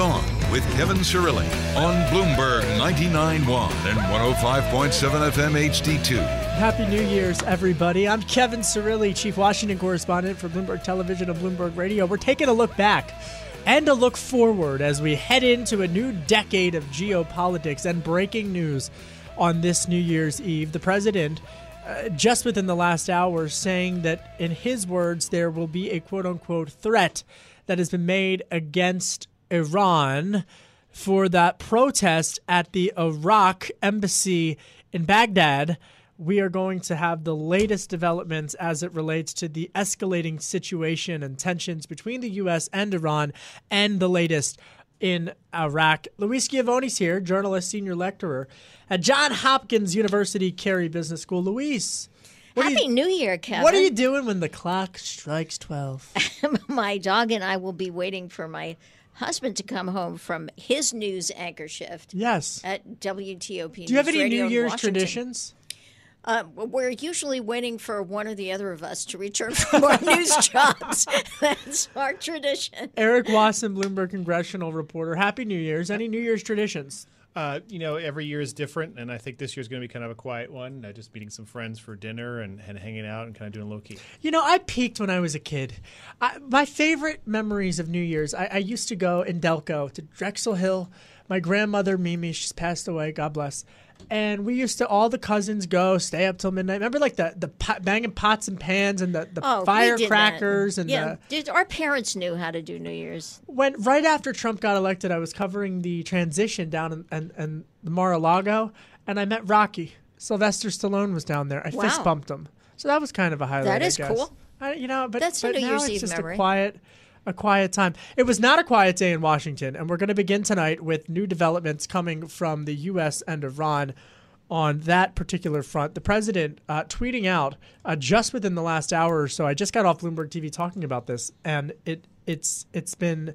with Kevin Cirilli on Bloomberg 99.1 and 105.7 FM HD2. Happy New Year's, everybody. I'm Kevin Cirilli, Chief Washington Correspondent for Bloomberg Television and Bloomberg Radio. We're taking a look back and a look forward as we head into a new decade of geopolitics and breaking news on this New Year's Eve. The president, uh, just within the last hour, saying that, in his words, there will be a quote unquote threat that has been made against Iran for that protest at the Iraq embassy in Baghdad. We are going to have the latest developments as it relates to the escalating situation and tensions between the U.S. and Iran, and the latest in Iraq. Louise Schiavone's here, journalist, senior lecturer at John Hopkins University Carey Business School. Louise. Happy you, New Year, Kevin. What are you doing when the clock strikes 12? my dog and I will be waiting for my husband to come home from his news anchor shift. Yes. At WTOP. Do you have any Radio New Year's traditions? Uh, we're usually waiting for one or the other of us to return from our news jobs. That's our tradition. Eric Wasson, Bloomberg congressional reporter. Happy New Year's. Any New Year's traditions? Uh, you know, every year is different, and I think this year is going to be kind of a quiet one. Uh, just meeting some friends for dinner and, and hanging out and kind of doing low key. You know, I peaked when I was a kid. I, my favorite memories of New Year's, I, I used to go in Delco to Drexel Hill. My grandmother, Mimi, she's passed away, God bless. And we used to all the cousins go stay up till midnight. Remember, like the the pot, banging pots and pans and the, the oh, firecrackers and yeah. the. Our parents knew how to do New Year's. When right after Trump got elected, I was covering the transition down in, in, in Mar-a-Lago, and I met Rocky. Sylvester Stallone was down there. I wow. fist bumped him, so that was kind of a highlight. That is cool. I, you know, but that's but a New now Year's it's Eve just memory. a quiet a quiet time. It was not a quiet day in Washington, and we're going to begin tonight with new developments coming from the U.S. and Iran on that particular front. The president uh, tweeting out uh, just within the last hour or so. I just got off Bloomberg TV talking about this, and it it's it's been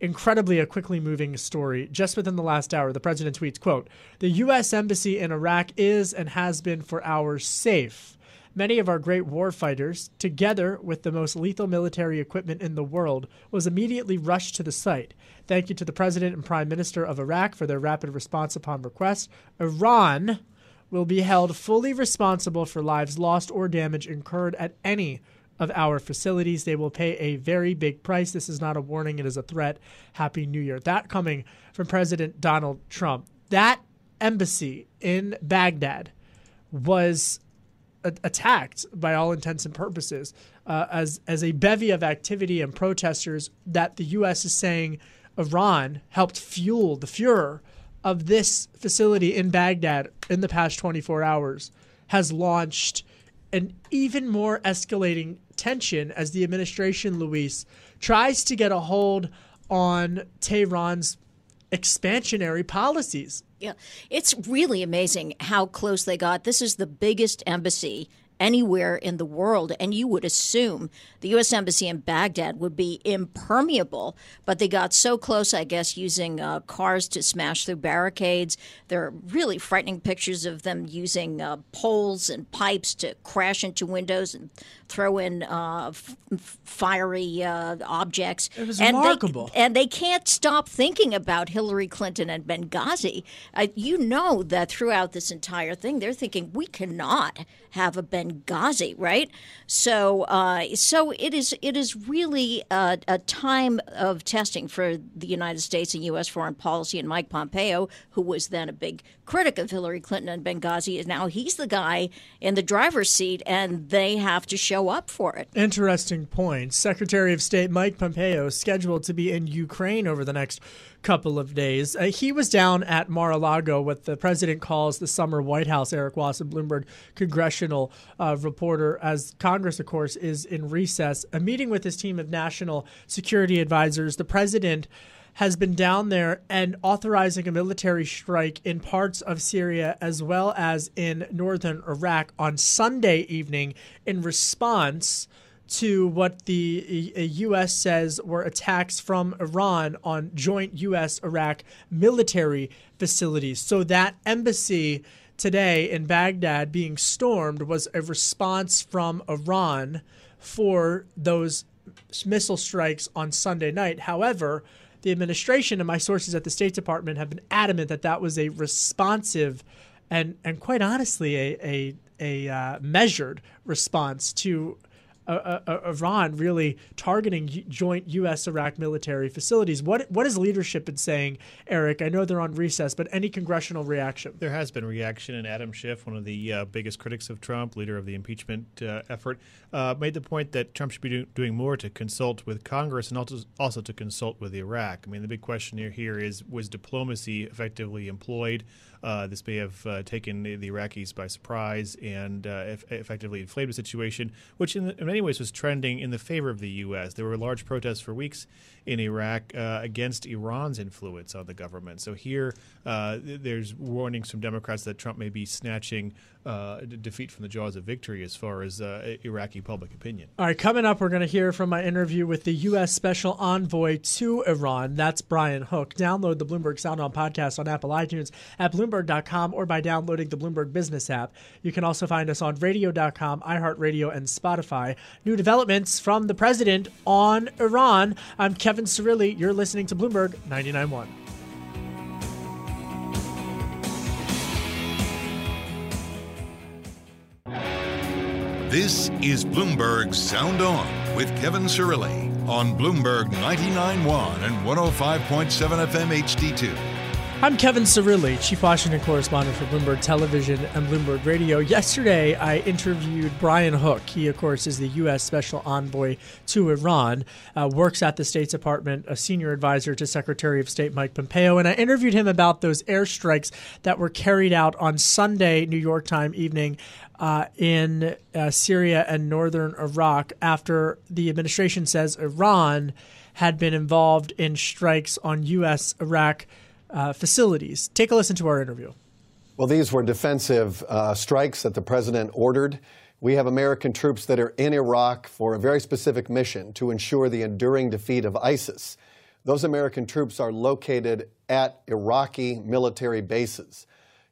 incredibly a quickly moving story. Just within the last hour, the president tweets, "quote The U.S. embassy in Iraq is and has been for hours safe." Many of our great warfighters, together with the most lethal military equipment in the world, was immediately rushed to the site. Thank you to the President and Prime Minister of Iraq for their rapid response upon request. Iran will be held fully responsible for lives lost or damage incurred at any of our facilities. They will pay a very big price. This is not a warning, it is a threat. Happy New Year. That coming from President Donald Trump. That embassy in Baghdad was attacked by all intents and purposes uh, as as a bevy of activity and protesters that the U.S. is saying Iran helped fuel the furor of this facility in Baghdad in the past 24 hours has launched an even more escalating tension as the administration, Louise, tries to get a hold on Tehran's expansionary policies. Yeah, it's really amazing how close they got. This is the biggest embassy anywhere in the world, and you would assume the U.S. Embassy in Baghdad would be impermeable, but they got so close, I guess, using uh, cars to smash through barricades. There are really frightening pictures of them using uh, poles and pipes to crash into windows and throw in uh, f- fiery uh, objects. It was and remarkable. They, and they can't stop thinking about Hillary Clinton and Benghazi. Uh, you know that throughout this entire thing, they're thinking we cannot have a Benghazi Benghazi, right? So, uh, so it is. It is really a, a, time of testing for the United States and U.S. foreign policy. And Mike Pompeo, who was then a big critic of Hillary Clinton and Benghazi, is now he's the guy in the driver's seat, and they have to show up for it. Interesting point. Secretary of State Mike Pompeo scheduled to be in Ukraine over the next couple of days. Uh, he was down at Mar-a-Lago, what the president calls the summer White House. Eric Wasson, Bloomberg congressional uh, reporter, as Congress, of course, is in recess. A meeting with his team of national security advisors. The president has been down there and authorizing a military strike in parts of Syria as well as in northern Iraq on Sunday evening in response to what the U.S. says were attacks from Iran on joint U.S. Iraq military facilities. So that embassy today in Baghdad being stormed was a response from Iran for those missile strikes on Sunday night. However, the administration and my sources at the State Department have been adamant that that was a responsive and and quite honestly a a, a uh, measured response to uh, uh, Iran really targeting joint U.S. Iraq military facilities. What what has leadership been saying, Eric? I know they're on recess, but any congressional reaction? There has been reaction, and Adam Schiff, one of the uh, biggest critics of Trump, leader of the impeachment uh, effort, uh, made the point that Trump should be do- doing more to consult with Congress and also also to consult with Iraq. I mean, the big question here, here is was diplomacy effectively employed? Uh, this may have uh, taken the Iraqis by surprise and uh, effectively inflamed the situation, which in, in, many ways was trending in the favor of the U.S. There were large protests for weeks in Iraq against Iran's influence on the government. So here, there's warnings from Democrats that Trump may be snatching defeat from the jaws of victory as far as Iraqi public opinion. All right, coming up, we're going to hear from my interview with the U.S. Special Envoy to Iran. That's Brian Hook. Download the Bloomberg Sound On podcast on Apple iTunes at Bloomberg.com or by downloading the Bloomberg Business app. You can also find us on Radio.com, iHeartRadio, and Spotify. New developments from the president on Iran. I'm Kevin Cirilli. You're listening to Bloomberg 99.1. This is Bloomberg Sound On with Kevin Cirilli on Bloomberg 99.1 and 105.7 FM HD2. I'm Kevin Cirilli, Chief Washington Correspondent for Bloomberg Television and Bloomberg Radio. Yesterday, I interviewed Brian Hook. He, of course, is the U.S. Special Envoy to Iran, uh, works at the State Department, a senior advisor to Secretary of State Mike Pompeo. And I interviewed him about those airstrikes that were carried out on Sunday, New York time evening, uh, in uh, Syria and northern Iraq after the administration says Iran had been involved in strikes on U.S. Iraq uh, facilities. Take a listen to our interview. Well, these were defensive uh, strikes that the president ordered. We have American troops that are in Iraq for a very specific mission to ensure the enduring defeat of ISIS. Those American troops are located at Iraqi military bases.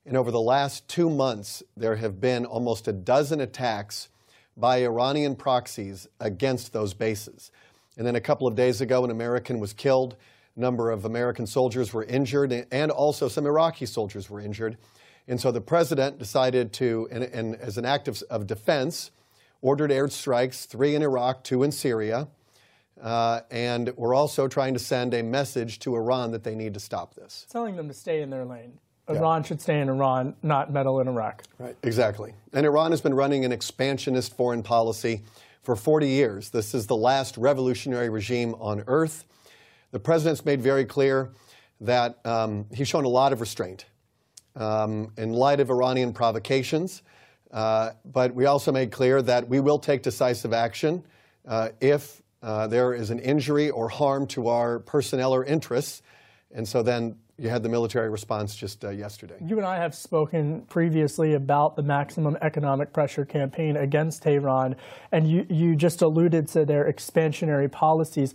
And over the last two months, there have been almost a dozen attacks by Iranian proxies against those bases. And then a couple of days ago, an American was killed number of American soldiers were injured, and also some Iraqi soldiers were injured. And so the president decided to, and, and as an act of, of, defense, ordered airstrikes, three in Iraq, two in Syria. Uh, and we're also trying to send a message to Iran that they need to stop this. Telling them to stay in their lane. Iran yeah. should stay in Iran, not meddle in Iraq. Right, exactly. And Iran has been running an expansionist foreign policy for 40 years. This is the last revolutionary regime on earth. The president's made very clear that um, he's shown a lot of restraint um, in light of Iranian provocations. Uh, but we also made clear that we will take decisive action uh, if uh, there is an injury or harm to our personnel or interests. And so then you had the military response just uh, yesterday. You and I have spoken previously about the maximum economic pressure campaign against Tehran, and you, you just alluded to their expansionary policies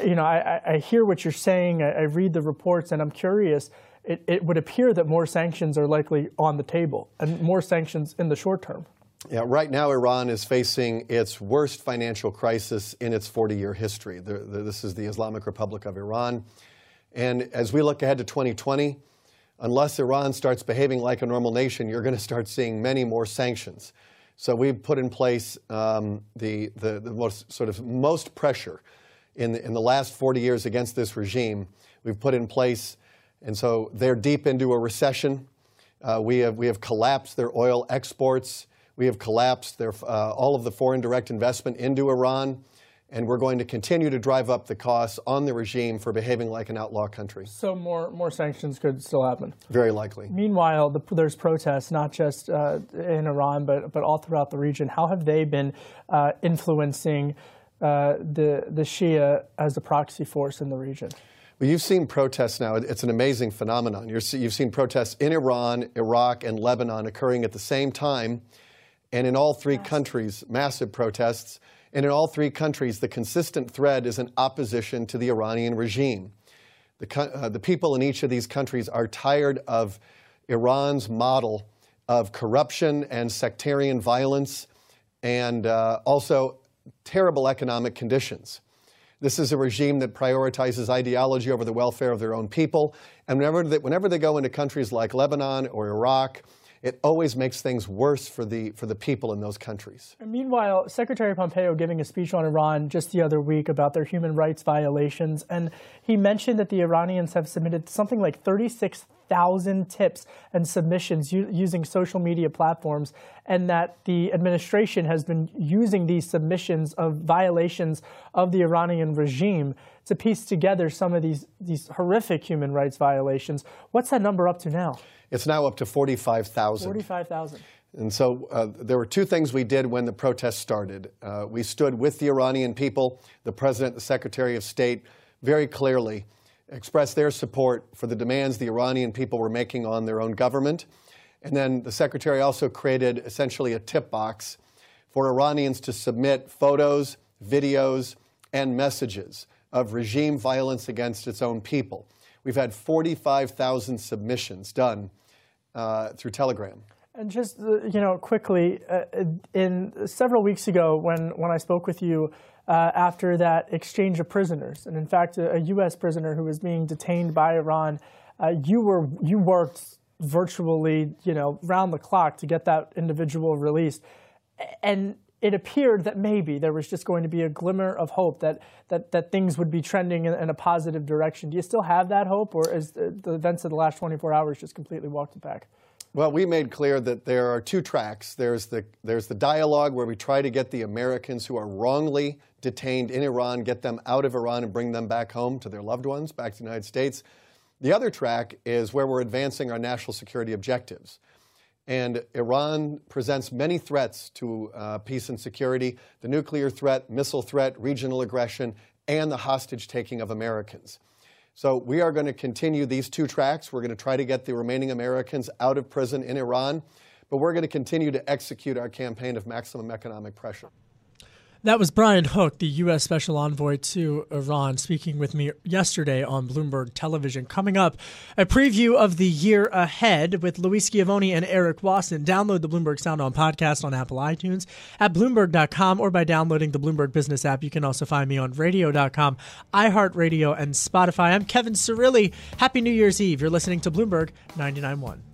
you know, I, I hear what you're saying. I, I, read the reports, and I'm curious. It, it would appear that more sanctions are likely on the table, and more sanctions in the short term. Yeah, right now Iran is facing its worst financial crisis in its 40-year history. The, the, this is the Islamic Republic of Iran, and as we look ahead to 2020, unless Iran starts behaving like a normal nation, you're going to start seeing many more sanctions. So we've put in place um, the, the, the most sort of most pressure in the, in the last 40 years against this regime. We've put in place, and so they're deep into a recession. Uh, we, have, we have collapsed their oil exports. We have collapsed their, uh, all of the foreign direct investment into Iran and we're going to continue to drive up the costs on the regime for behaving like an outlaw country. So more more sanctions could still happen. Very likely. Meanwhile, the, there's protests not just uh, in Iran but but all throughout the region. How have they been uh, influencing uh, the the Shia as a proxy force in the region? Well, you've seen protests now. It's an amazing phenomenon. you have seen protests in Iran, Iraq, and Lebanon occurring at the same time. And in all three countries, massive protests. And in all three countries, the consistent thread is an opposition to the Iranian regime. The, uh, the people in each of these countries are tired of Iran's model of corruption and sectarian violence and uh, also terrible economic conditions. This is a regime that prioritizes ideology over the welfare of their own people. And whenever they, whenever they go into countries like Lebanon or Iraq it always makes things worse for the, for the people in those countries. And meanwhile, Secretary Pompeo giving a speech on Iran just the other week about their human rights violations, and he mentioned that the Iranians have submitted something like 36,000 tips and submissions using social media platforms, and that the administration has been using these submissions of violations of the Iranian regime to piece together some of these, these horrific human rights violations. What's that number up to now? It's now up to 45,000. 45,000. And so uh, there were two things we did when the protests started. Uh, we stood with the Iranian people, the president, the secretary of state, very clearly expressed their support for the demands the Iranian people were making on their own government. And then the secretary also created essentially a tip box for Iranians to submit photos, videos, and messages of regime violence against its own people. We've had 45,000 submissions done uh, through Telegram. And just uh, you know, quickly, uh, in several weeks ago, when when I spoke with you uh, after that exchange of prisoners, and in fact, a, a, U.S. prisoner who was being detained by Iran, uh, you were you worked virtually, you know, round the clock to get that individual released, and it appeared that maybe there was just going to be a glimmer of hope that that, that things would be trending in, in a positive direction. Do you still have that hope, or is the, the events of the last 24 hours just completely walked it back? Well, we made clear that there are two tracks. There's the, there's the dialogue where we try to get the Americans who are wrongly detained in Iran, get them out of Iran and bring them back home to their loved ones, back to the United States. The other track is where we're advancing our national security objectives. And Iran presents many threats to uh, peace and security the nuclear threat, missile threat, regional aggression, and the hostage taking of Americans. So we are going to continue these two tracks. We're going to try to get the remaining Americans out of prison in Iran, but we're going to continue to execute our campaign of maximum economic pressure. That was Brian Hook, the U.S. Special Envoy to Iran, speaking with me yesterday on Bloomberg Television. Coming up, a preview of the year ahead with Louise Schiavone and Eric Wasson. Download the Bloomberg Sound On podcast on Apple iTunes, at Bloomberg.com, or by downloading the Bloomberg Business app. You can also find me on Radio.com, iHeartRadio, and Spotify. I'm Kevin Cirilli. Happy New Year's Eve. You're listening to Bloomberg 99.1.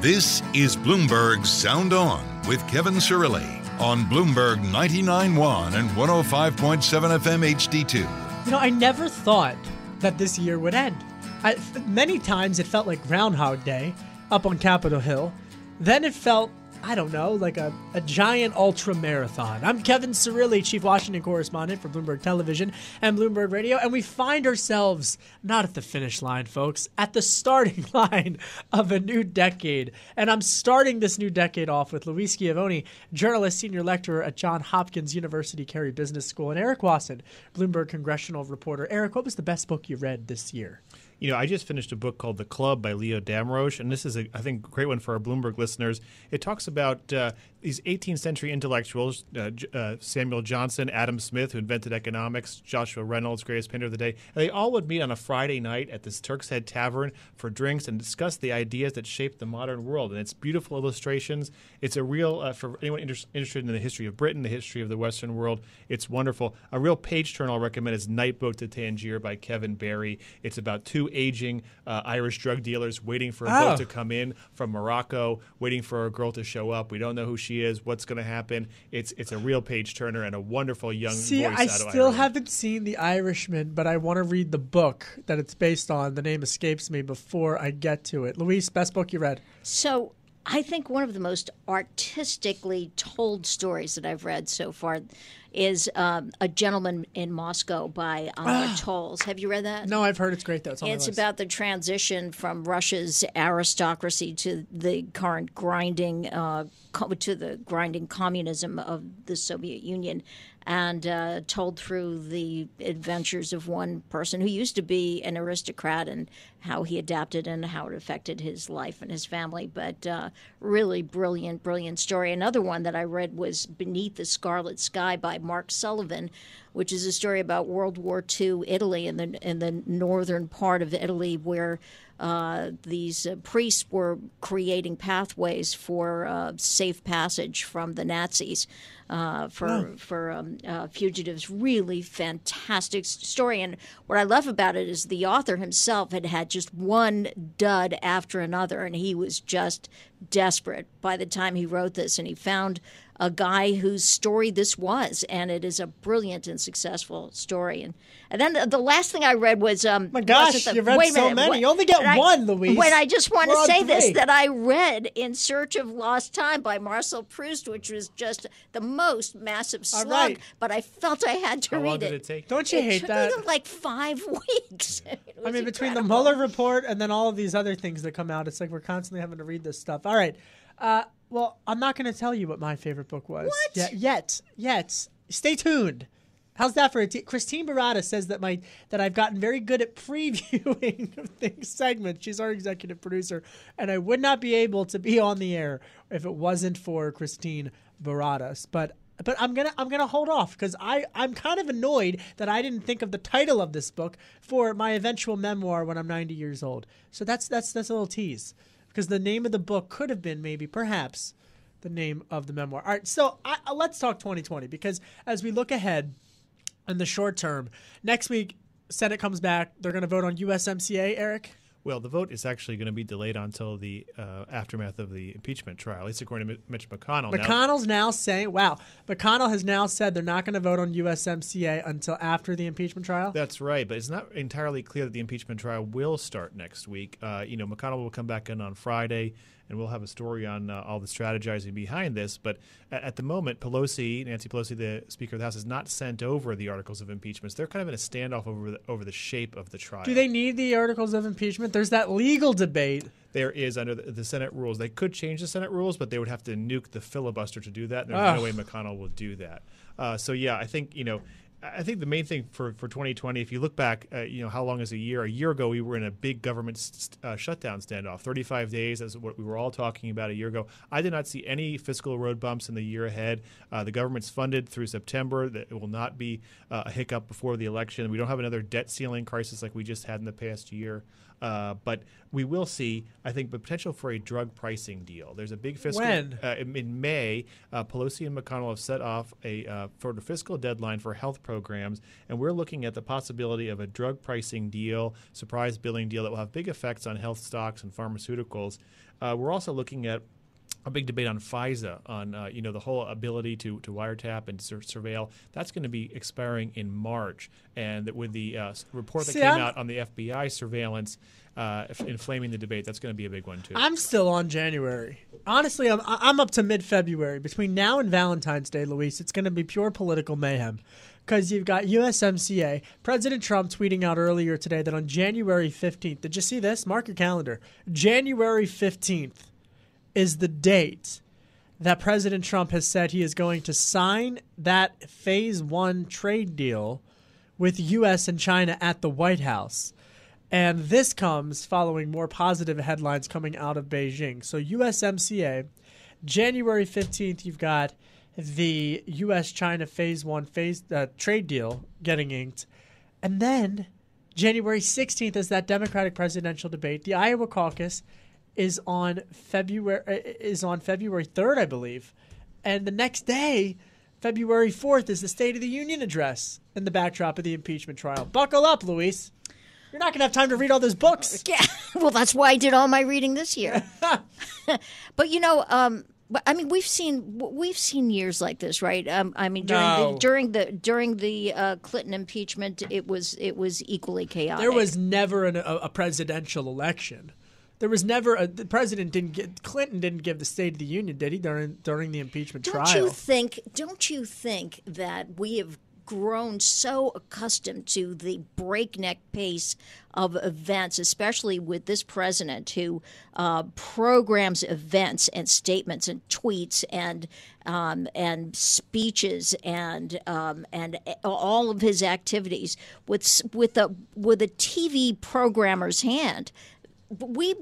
This is Bloomberg Sound On with Kevin Cirilli on Bloomberg 99.1 and 105.7 FM HD2. You know, I never thought that this year would end. I, many times it felt like Groundhog Day up on Capitol Hill. Then it felt I don't know, like a, a giant ultra marathon. I'm Kevin Cirilli, Chief Washington Correspondent for Bloomberg Television and Bloomberg Radio, and we find ourselves not at the finish line, folks, at the starting line of a new decade. And I'm starting this new decade off with Louise Schiavone, journalist, senior lecturer at John Hopkins University Carey Business School, and Eric Wasson, Bloomberg congressional reporter. Eric, what was the best book you read this year? You know, I just finished a book called The Club by Leo Damrosch, and this is, a, I think, a great one for our Bloomberg listeners. It talks about uh, these 18th century intellectuals uh, uh, Samuel Johnson, Adam Smith, who invented economics, Joshua Reynolds, greatest painter of the day. And they all would meet on a Friday night at this Turk's Head Tavern for drinks and discuss the ideas that shaped the modern world. And it's beautiful illustrations. It's a real, uh, for anyone inter- interested in the history of Britain, the history of the Western world, it's wonderful. A real page turn I'll recommend is Night Boat to Tangier by Kevin Barry. It's about two aging uh, Irish drug dealers waiting for a Oh. boat to come in from Morocco, waiting for a girl to show up. We don't know who she is, what's going to happen. It's it's a real page turner and a wonderful young See, voice I out still Ireland. haven't seen The Irishman, but I want to read the book that it's based on. The name escapes me before I get to it. Louise, best book you read? So I think one of the most artistically told stories that I've read so far is um, A Gentleman in Moscow by Amor Towles. Have you read that? No, I've heard it's great though. It's, It's about the transition from Russia's aristocracy to the current grinding, uh, co- to the grinding communism of the Soviet Union, and uh, told through the adventures of one person who used to be an aristocrat and how he adapted and how it affected his life and his family. But uh, really brilliant, brilliant story. Another one that I read was Beneath the Scarlet Sky by Mark Sullivan, which is a story about World War II Italy in the in the northern part of Italy where uh, these uh, priests were creating pathways for uh, safe passage from the Nazis uh, for for um, uh, fugitives. Really fantastic story, and what I love about it is the author himself had had just one dud after another, and he was just desperate by the time he wrote this, and he found a guy whose story this was, and it is a brilliant and successful story. And and then the, the last thing I read was um. My gosh, the- you read wait so minute, many. what- You only get and I- one, Louise. Wait, I just want We're to on say this that I read In Search of Lost Time by Marcel Proust, which was just the most massive slug, right. but I felt I had to How read long did it take? Don't you hate took that? me like five weeks. I was mean, between the. Mueller report and then all of these other things that come out, it's like we're constantly having to read this stuff. All right. Uh, well, I'm not going to tell you what my favorite book was. What? Yet, yet, yet. Stay tuned. How's that for a te- Christine Barada says that my that I've gotten very good at previewing things segments. She's our executive producer, and I would not be able to be on the air if it wasn't for Christine Baradas. But but I'm gonna I'm gonna hold off because I I'm kind of annoyed that I didn't think of the title of this book for my eventual memoir when I'm 90 years old. So that's that's that's a little tease because the name of the book could have been maybe perhaps the name of the memoir. All right, so I, let's talk 2020 because as we look ahead in the short term, next week Senate comes back. They're going to vote on USMCA. Eric. Well, the vote is actually going to be delayed until the uh, aftermath of the impeachment trial, at least according to Mitch McConnell. Now, McConnell's now saying, wow, McConnell has now said they're not going to vote on USMCA until after the impeachment trial. That's right, but it's not entirely clear that the impeachment trial will start next week. Uh, you know, McConnell will come back in on Friday, and we'll have a story on uh, all the strategizing behind this. But at, at the moment, Pelosi, Nancy Pelosi, the Speaker of the House, has not sent over the articles of impeachment. So they're kind of in a standoff over the, over the shape of the trial. Do they need the articles of impeachment? There's that legal debate. There is under the, the Senate rules. They could change the Senate rules, but they would have to nuke the filibuster to do that. There's Ugh. no way McConnell will do that. Uh, so yeah, I think you know. I think the main thing for, for 2020, if you look back, uh, you know, how long is a year? A year ago, we were in a big government st- uh, shutdown standoff. 35 days, that's what we were all talking about a year ago. I did not see any fiscal road bumps in the year ahead. Uh, the government's funded through September. It will not be uh, a hiccup before the election. We don't have another debt ceiling crisis like we just had in the past year. Uh, but we will see, I think, the potential for a drug pricing deal. There's a big fiscal When? uh, in, May. Uh, Pelosi and McConnell have set off a uh, sort of fiscal deadline for health programs, and we're looking at the possibility of a drug pricing deal, surprise billing deal that will have big effects on health stocks and pharmaceuticals. Uh, we're also looking at a big debate on FISA, on uh, you know the whole ability to, to wiretap and sur- surveil. That's going to be expiring in March, and that with the uh, report that See, came I'm- out on the FBI surveillance uh, inflaming the debate, that's going to be a big one too. I'm still on January. Honestly, I'm I'm up to mid February. Between now and Valentine's Day, Louise, it's going to be pure political mayhem. Because you've got USMCA, President Trump tweeting out earlier today that on January 15th, did you see this? Mark your calendar. January 15th is the date that President Trump has said he is going to sign that phase one trade deal with U.S. and China at the White House. And this comes following more positive headlines coming out of Beijing. So, USMCA, January 15th, you've got the U.S. China phase one phase uh, trade deal getting inked. And then January 16th is that Democratic presidential debate. The Iowa caucus is on February uh, is on February 3rd, I believe. And the next day, February 4th is the State of the Union address in the backdrop of the impeachment trial. Buckle up, Louise. You're not going to have time to read all those books. Yeah, well, that's why I did all my reading this year. but you know, um, but, I mean, we've seen we've seen years like this, right? Um, I mean, during No. the during the during the uh, Clinton impeachment, it was it was equally chaotic. There was never an, a, a presidential election. There was never a, the president didn't get Clinton didn't give the State of the Union, did he? During during the impeachment Don't trial. you think? Don't you think that we have grown so accustomed to the breakneck pace of events, especially with this president who uh, programs events and statements and tweets and um, and speeches and um, and all of his activities with with a with a TV programmer's hand we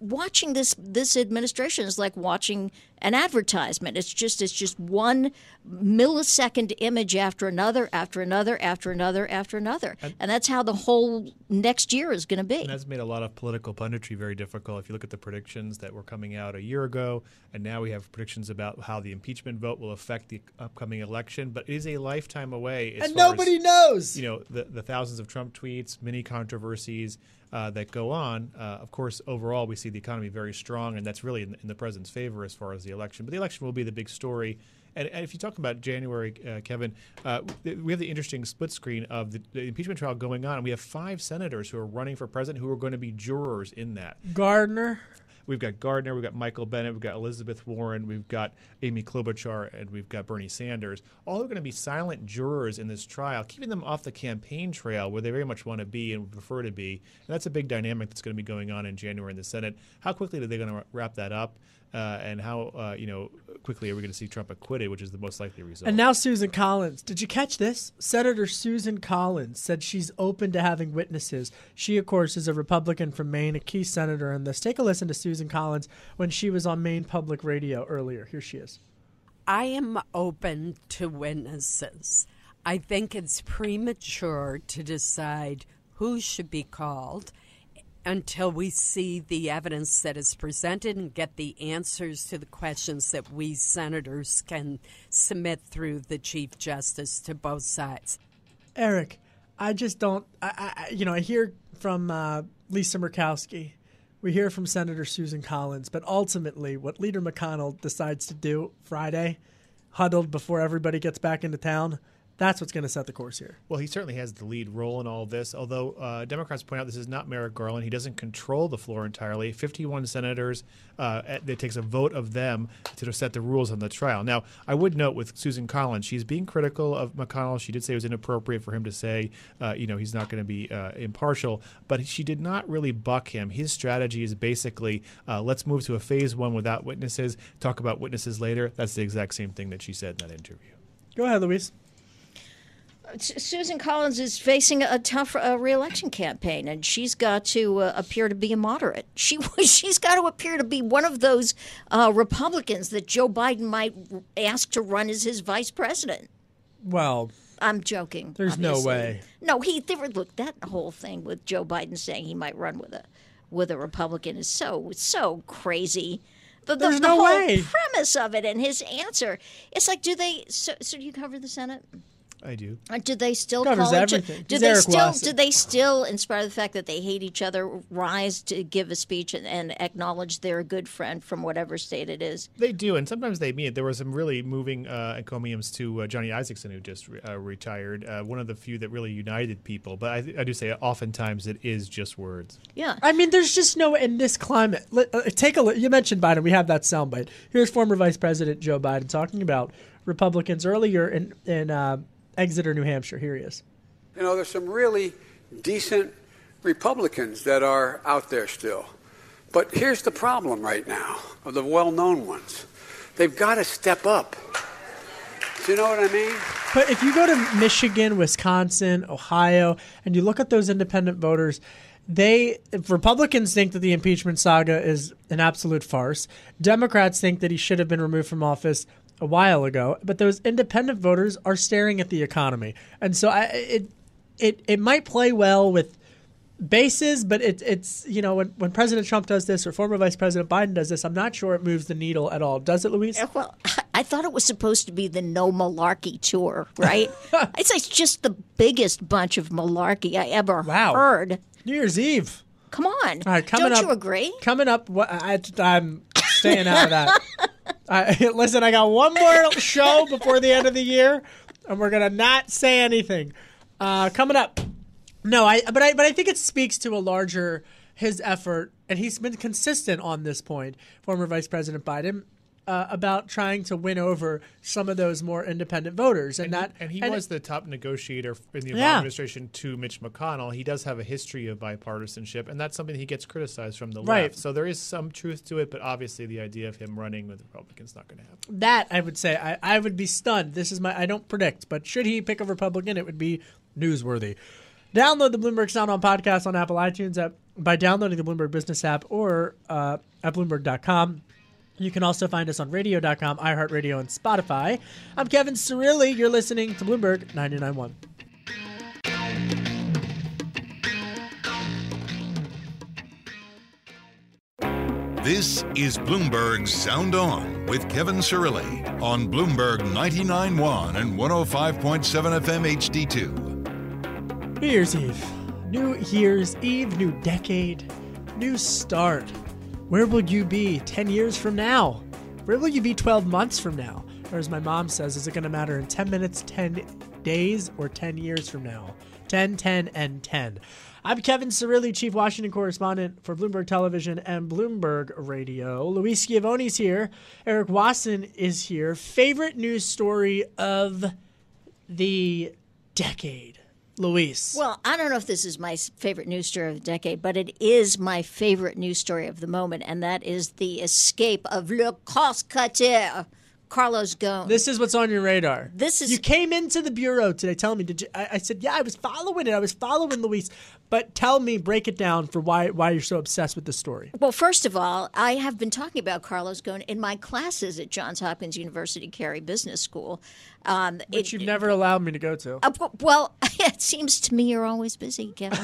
watching this this administration is like watching an advertisement it's just it's just one millisecond image after another after another after another after another and that's how the whole next year is going to be And that's made a lot of political punditry very difficult. If you look at the predictions that were coming out a year ago, and now we have predictions about how the impeachment vote will affect the upcoming election, but it is a lifetime away. As and far nobody as, knows. You know, the, the thousands of Trump tweets, many controversies uh, that go on. Uh, of course, overall, we see the economy very strong, and that's really in, in the president's favor as far as the election. But the election will be the big story. And, and if you talk about January, uh, Kevin, uh, we have the interesting split screen of the, the impeachment trial going on, and we have five senators who are running for president who are going to be jurors in that. Gardner. We've got Gardner, we've got Michael Bennet, we've got Elizabeth Warren, we've got Amy Klobuchar, and we've got Bernie Sanders. All are going to be silent jurors in this trial, keeping them off the campaign trail where they very much want to be and prefer to be. And that's a big dynamic that's going to be going on in January in the Senate. How quickly are they going to wrap that up? Uh, and how uh, you know quickly are we going to see Trump acquitted, which is the most likely result? And now Susan Collins. Did you catch this? Senator Susan Collins said she's open to having witnesses. She, of course, is a Republican from Maine, a key senator in this. Take a listen to Susan Collins when she was on Maine Public Radio earlier. Here she is. I am open to witnesses. I think it's premature to decide who should be called until we see the evidence that is presented and get the answers to the questions that we senators can submit through the Chief Justice to both sides. Eric, I just don't. I, I you know, I hear from uh, Lisa Murkowski. We hear from Senator Susan Collins, but ultimately, what Leader McConnell decides to do Friday, huddled before everybody gets back into town, that's what's going to set the course here. Well, he certainly has the lead role in all of this. Although uh, Democrats point out this is not Merrick Garland; he doesn't control the floor entirely. Fifty-one senators. Uh, it takes a vote of them to set the rules on the trial. Now, I would note with Susan Collins, she's being critical of McConnell. She did say it was inappropriate for him to say, uh, you know, he's not going to be uh, impartial. But she did not really buck him. His strategy is basically, uh, let's move to a phase one without witnesses. Talk about witnesses later. That's the exact same thing that she said in that interview. Go ahead, Louise. Susan Collins is facing a tough uh, reelection campaign, and she's got to uh, appear to be a moderate. She she's got to appear to be one of those uh, Republicans that Joe Biden might ask to run as his vice president. Well, I'm joking. There's no way. No, he there, look that whole thing with Joe Biden saying he might run with a with a Republican is so so crazy. The, the, There's the no whole way. premise of it and his answer. It's like, do they? So, so do you cover the Senate? I do. Uh, Do they still Covers call each everything. Do He's they Eric still? Wasson. Do they still, in spite of the fact that they hate each other, rise to give a speech and, and acknowledge they're a good friend from whatever state it is? They do, and sometimes they meet. There were some really moving uh, encomiums to uh, Johnny Isakson, who just re- uh, retired. Uh, one of the few that really united people. But I, I do say, oftentimes it is just words. Yeah. I mean, there's just no in this climate. Let, uh, take a look. You mentioned Biden. We have that soundbite. Here's former Vice President Joe Biden talking about Republicans earlier in in uh, Exeter, New Hampshire. Here he is. You know, there's some really decent Republicans that are out there still. But here's the problem right now of the well known ones they've got to step up. Do you know what I mean? But if you go to Michigan, Wisconsin, Ohio, and you look at those independent voters, they if Republicans think that the impeachment saga is an absolute farce. Democrats think that he should have been removed from office a while ago. But those independent voters are staring at the economy, and so I, it it it might play well with bases, but it, it's you know when, when President Trump does this or former Vice President Biden does this, I'm not sure it moves the needle at all. Does it, Louise? Well, I thought it was supposed to be the no malarkey tour, right? it's, just the biggest bunch of malarkey I ever Wow. heard. New Year's Eve. Come on. All right, coming Don't up, you agree? Coming up, I, I'm staying out of that. Listen, I got one more show before the end of the year, and we're gonna not say anything. Uh, coming up, no, I but I but I think it speaks to a larger his effort, and he's been consistent on this point. Former Vice President Biden. Uh, about trying to win over some of those more independent voters, and, that and he and was the top negotiator in the Obama Yeah. administration to Mitch McConnell. He does have a history of bipartisanship, and that's something he gets criticized from the Right. left. So there is some truth to it, but obviously the idea of him running with Republicans not going to happen. That I would say I, I would be stunned. This is my I don't predict, but should he pick a Republican, it would be newsworthy. Download the Bloomberg Sound on podcast on Apple iTunes app by downloading the Bloomberg Business app or uh, at Bloomberg.com. You can also find us on radio.com, iHeartRadio, and Spotify. I'm Kevin Cirilli. You're listening to Bloomberg 99.1. This is Bloomberg Sound On with Kevin Cirilli on Bloomberg 99.1 and 105.7 FM HD2. New Year's Eve. New Year's Eve, new decade, new start. Where will you be 10 years from now? Where will you be 12 months from now? Or as my mom says, is it going to matter in 10 minutes, 10 days, or 10 years from now? 10, 10, and 10. I'm Kevin Cirilli, Chief Washington Correspondent for Bloomberg Television and Bloomberg Radio. Louise Schiavone's here. Eric Wasson is here. Favorite news story of the decade? Louise. Well, I don't know if this is my favorite news story of the decade, but it is my favorite news story of the moment, and that is the escape of Le Coscutter, Carlos Ghosn. This is what's on your radar. This is- You came into the bureau today. Tell me, did you? I, I said, yeah, I was following it. I was following Louise. But tell me, break it down for why why you're so obsessed with this story. Well, first of all, I have been talking about Carlos Ghosn in my classes at Johns Hopkins University Carey Business School. Um, Which it- you've never allowed me to go to. Uh, well, it seems to me you're always busy, Kevin.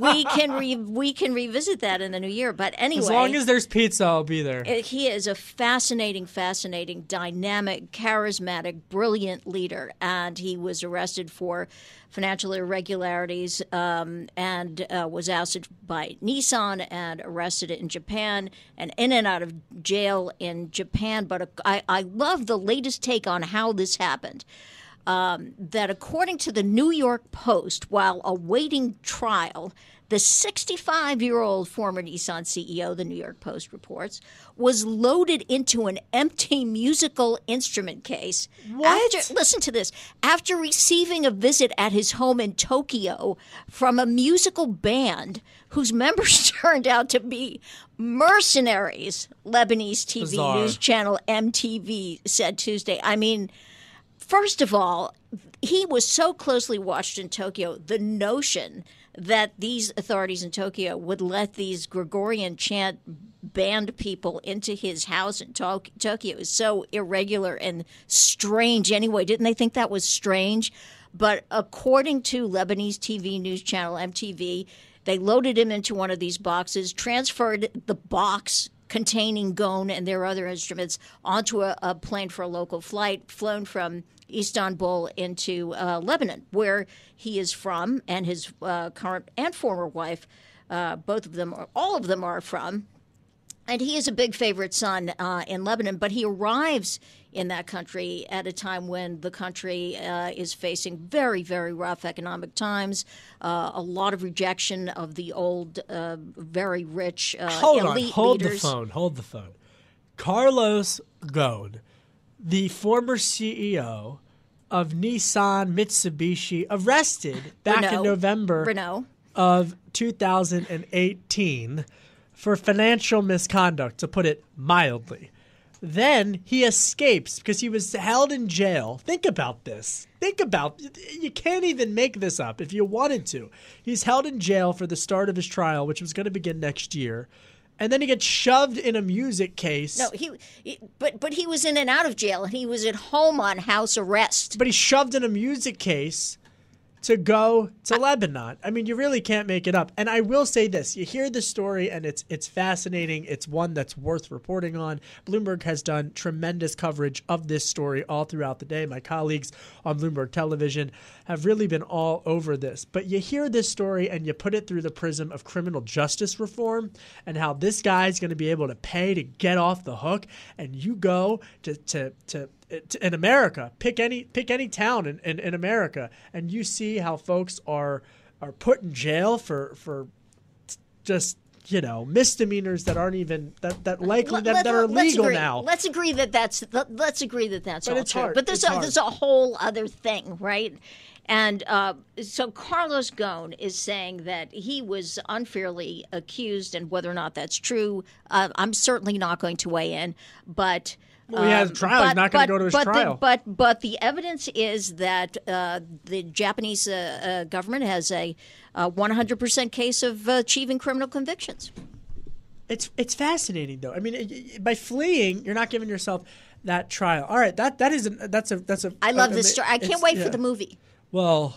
we can re- we can revisit that in the new year. But anyway, As long as there's pizza, I'll be there. Uh, He is a fascinating, fascinating, dynamic, charismatic, brilliant leader, and he was arrested for financial irregularities um, and uh, was ousted by Nissan and arrested in Japan and in and out of jail in Japan. But uh, I, I love the latest take on how this happened. Um, that according to the New York Post, while awaiting trial, the 65 year old former Nissan CEO, the New York Post reports, was loaded into an empty musical instrument case. What? After, listen to this. After receiving a visit at his home in Tokyo from a musical band whose members turned out to be mercenaries, Lebanese TV Bizarre. news channel MTV said Tuesday. I mean, First of all, he was so closely watched in Tokyo. The notion that these authorities in Tokyo would let these Gregorian chant band people into his house in Tok- Tokyo is so irregular and strange anyway. Didn't they think that was strange? But according to Lebanese TV news channel MTV, they loaded him into one of these boxes, transferred the box containing Ghosn and their other instruments onto a, a plane for a local flight, flown from Istanbul into uh, Lebanon, where he is from, and his uh, current and former wife, uh, both of them, are, all of them are from. And he is a big favorite son uh, in Lebanon, but he arrives in that country at a time when the country uh, is facing very, very rough economic times, uh, a lot of rejection of the old, uh, very rich uh, hold on, hold leaders. the phone, hold the phone. Carlos Ghosn, the former CEO of Nissan Mitsubishi, arrested back in November Renault. of 2018 for financial misconduct, to put it mildly. Then he escapes because he was held in jail. Think about this. Think about you can't even make this up if you wanted to. He's held in jail for the start of his trial, which was going to begin next year. And then he gets shoved in a music case. No, he, he- but but he was in and out of jail, and he was at home on house arrest. But he's shoved in a music case to go to Lebanon. I mean, you really can't make it up. And I will say this: you hear the story, and it's it's fascinating. It's one that's worth reporting on. Bloomberg has done tremendous coverage of this story all throughout the day. My colleagues on Bloomberg Television have really been all over this. But you hear this story, and you put it through the prism of criminal justice reform, and how this guy's going to be able to pay to get off the hook, and you go to to to in America, pick any pick any town in, in, in America, and you see how folks are are put in jail for for just you know misdemeanors that aren't even that that likely that, that are let's legal now. Let's agree that that's let, let's agree that that's But all it's true. hard. But there's It's a, hard. there's a whole other thing, right? And uh, so Carlos Ghosn is saying that he was unfairly accused, and whether or not that's true, uh, I'm certainly not going to weigh in. But Well, he has a trial. He's but- not gonna go to his but trial. The, but but the evidence is that uh, the Japanese uh, uh, government has a uh, 100% case of uh, achieving criminal convictions. It's it's fascinating though. I mean, it- it- by fleeing, you're not giving yourself that trial. All right, that that is a, that's a that's a. I love a- this story. I can't wait yeah. for the movie. Well,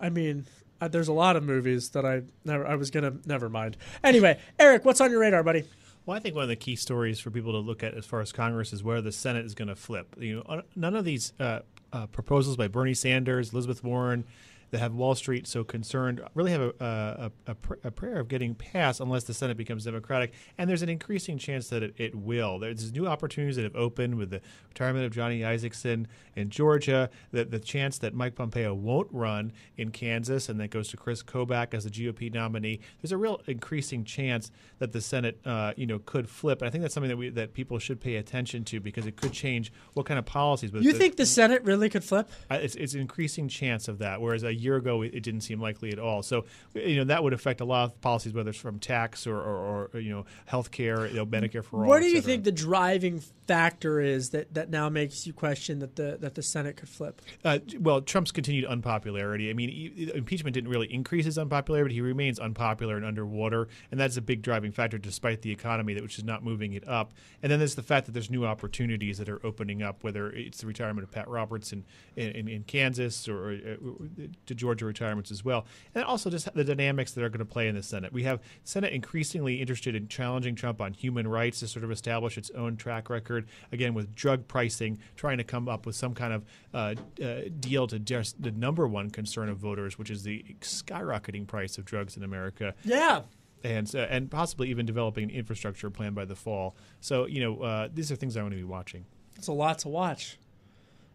I mean, uh, there's a lot of movies that I never I was gonna never mind. Anyway, Eric, what's on your radar, buddy? Well, I think one of the key stories for people to look at as far as Congress is where the Senate is going to flip. You know, uh, none of these uh, uh, proposals by Bernie Sanders, Elizabeth Warren, that have Wall Street so concerned really have a, a, a, pr- a prayer of getting passed unless the Senate becomes Democratic. And there's an increasing chance that it, it will. There's new opportunities that have opened with the retirement of Johnny Isakson in Georgia, the, the chance that Mike Pompeo won't run in Kansas and that goes to Chris Kobach as the GOP nominee. There's a real increasing chance that the Senate, uh, you know, could flip. And I think that's something that we that people should pay attention to because it could change what kind of policies. But You think the Senate really could flip? It's, it's an increasing chance of that, whereas a year ago it, it didn't seem likely at all. So you know that would affect a lot of policies, whether it's from tax or, or, or you know healthcare, you know Medicare for all. What do you think the driving factor is that, that now makes you question that the that the Senate could flip? Uh, well, Trump's continued unpopularity. I mean, he, impeachment didn't really increase his unpopularity. He remains unpopular and underwater, and that's a big driving factor, despite the economy, that which is not moving it up. And then there's the fact that there's new opportunities that are opening up, whether it's the retirement of Pat Roberts in in, in Kansas or, uh, to Georgia retirements as well, and also just the dynamics that are going to play in the Senate. We have Senate increasingly interested in challenging Trump on human rights to sort of establish its own track record. Again, with drug pricing, trying to come up with some kind of uh, uh, deal to just the number one concern of voters, which is the skyrocketing price of drugs in America. Yeah. And, uh, and possibly even developing an infrastructure plan by the fall. So, you know, uh, these are things I want to be watching. It's a lot to watch.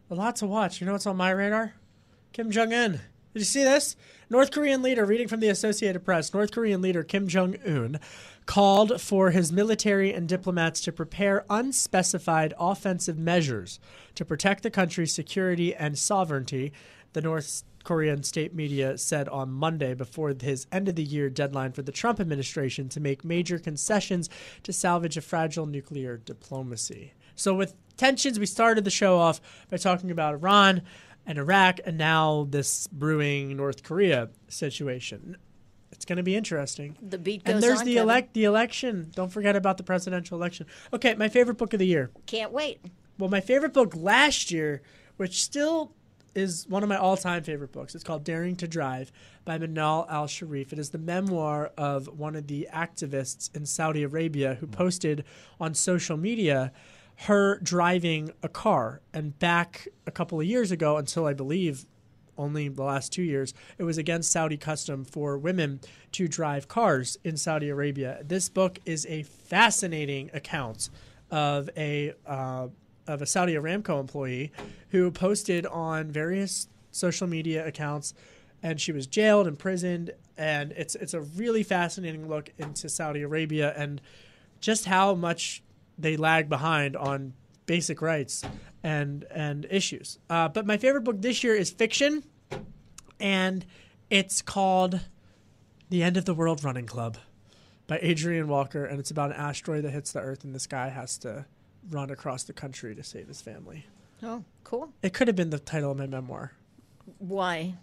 A lot to watch. You know what's on my radar? Kim Jong Un. Did you see this? North Korean leader, reading from the Associated Press, North Korean leader Kim Jong Un called for his military and diplomats to prepare unspecified offensive measures to protect the country's security and sovereignty, the North Korean state media said on Monday before his end of the year deadline for the Trump administration to make major concessions to salvage a fragile nuclear diplomacy. So, with tensions, we started the show off by talking about Iran and Iraq, and now this brewing North Korea situation. It's going to be interesting. The beat goes on. and there's on, the Kevin. elect the election. Don't forget about the presidential election. Okay, my favorite book of the year. Can't wait. Well, my favorite book last year, which still is one of my all-time favorite books. It's called Daring to Drive by Manal Al-Sharif. It is the memoir of one of the activists in Saudi Arabia who posted on social media her driving a car. And back a couple of years ago, until I believe only the last two years, it was against Saudi custom for women to drive cars in Saudi Arabia. This book is a fascinating account of a uh, of a Saudi Aramco employee who posted on various social media accounts, and she was jailed, imprisoned, and it's it's a really fascinating look into Saudi Arabia and just how much they lag behind on basic rights and and issues. Uh, but my favorite book this year is fiction, and it's called "The End of the World Running Club" by Adrian Walker, and it's about an asteroid that hits the Earth, and this guy has to run across the country to save his family. Oh, cool. It could have been the title of my memoir. Why?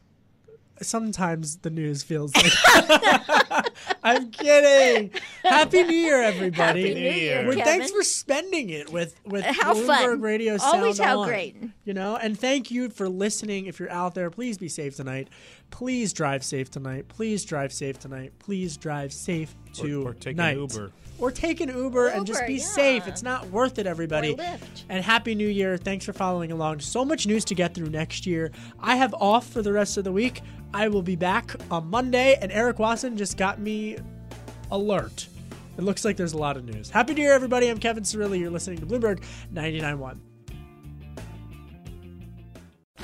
Sometimes the news feels like. I'm kidding. Happy New Year, everybody! Happy New Year, Well, Kevin. Thanks for spending it with with How Bloomberg fun. Radio Sound Always how On, great. You know, and thank you for listening. If you're out there, please be safe tonight. Please drive safe tonight. Please drive safe tonight. Please drive safe Or- tonight. or take an Uber. Or take an Uber, and just be yeah. safe. It's not worth it, everybody. And Happy New Year. Thanks for following along. So much news to get through next year. I have off for the rest of the week. I will be back on Monday, and Eric Wasson just got me alert. It looks like there's a lot of news. Happy New Year, everybody. I'm Kevin Cirilli. You're listening to Bloomberg 99.1.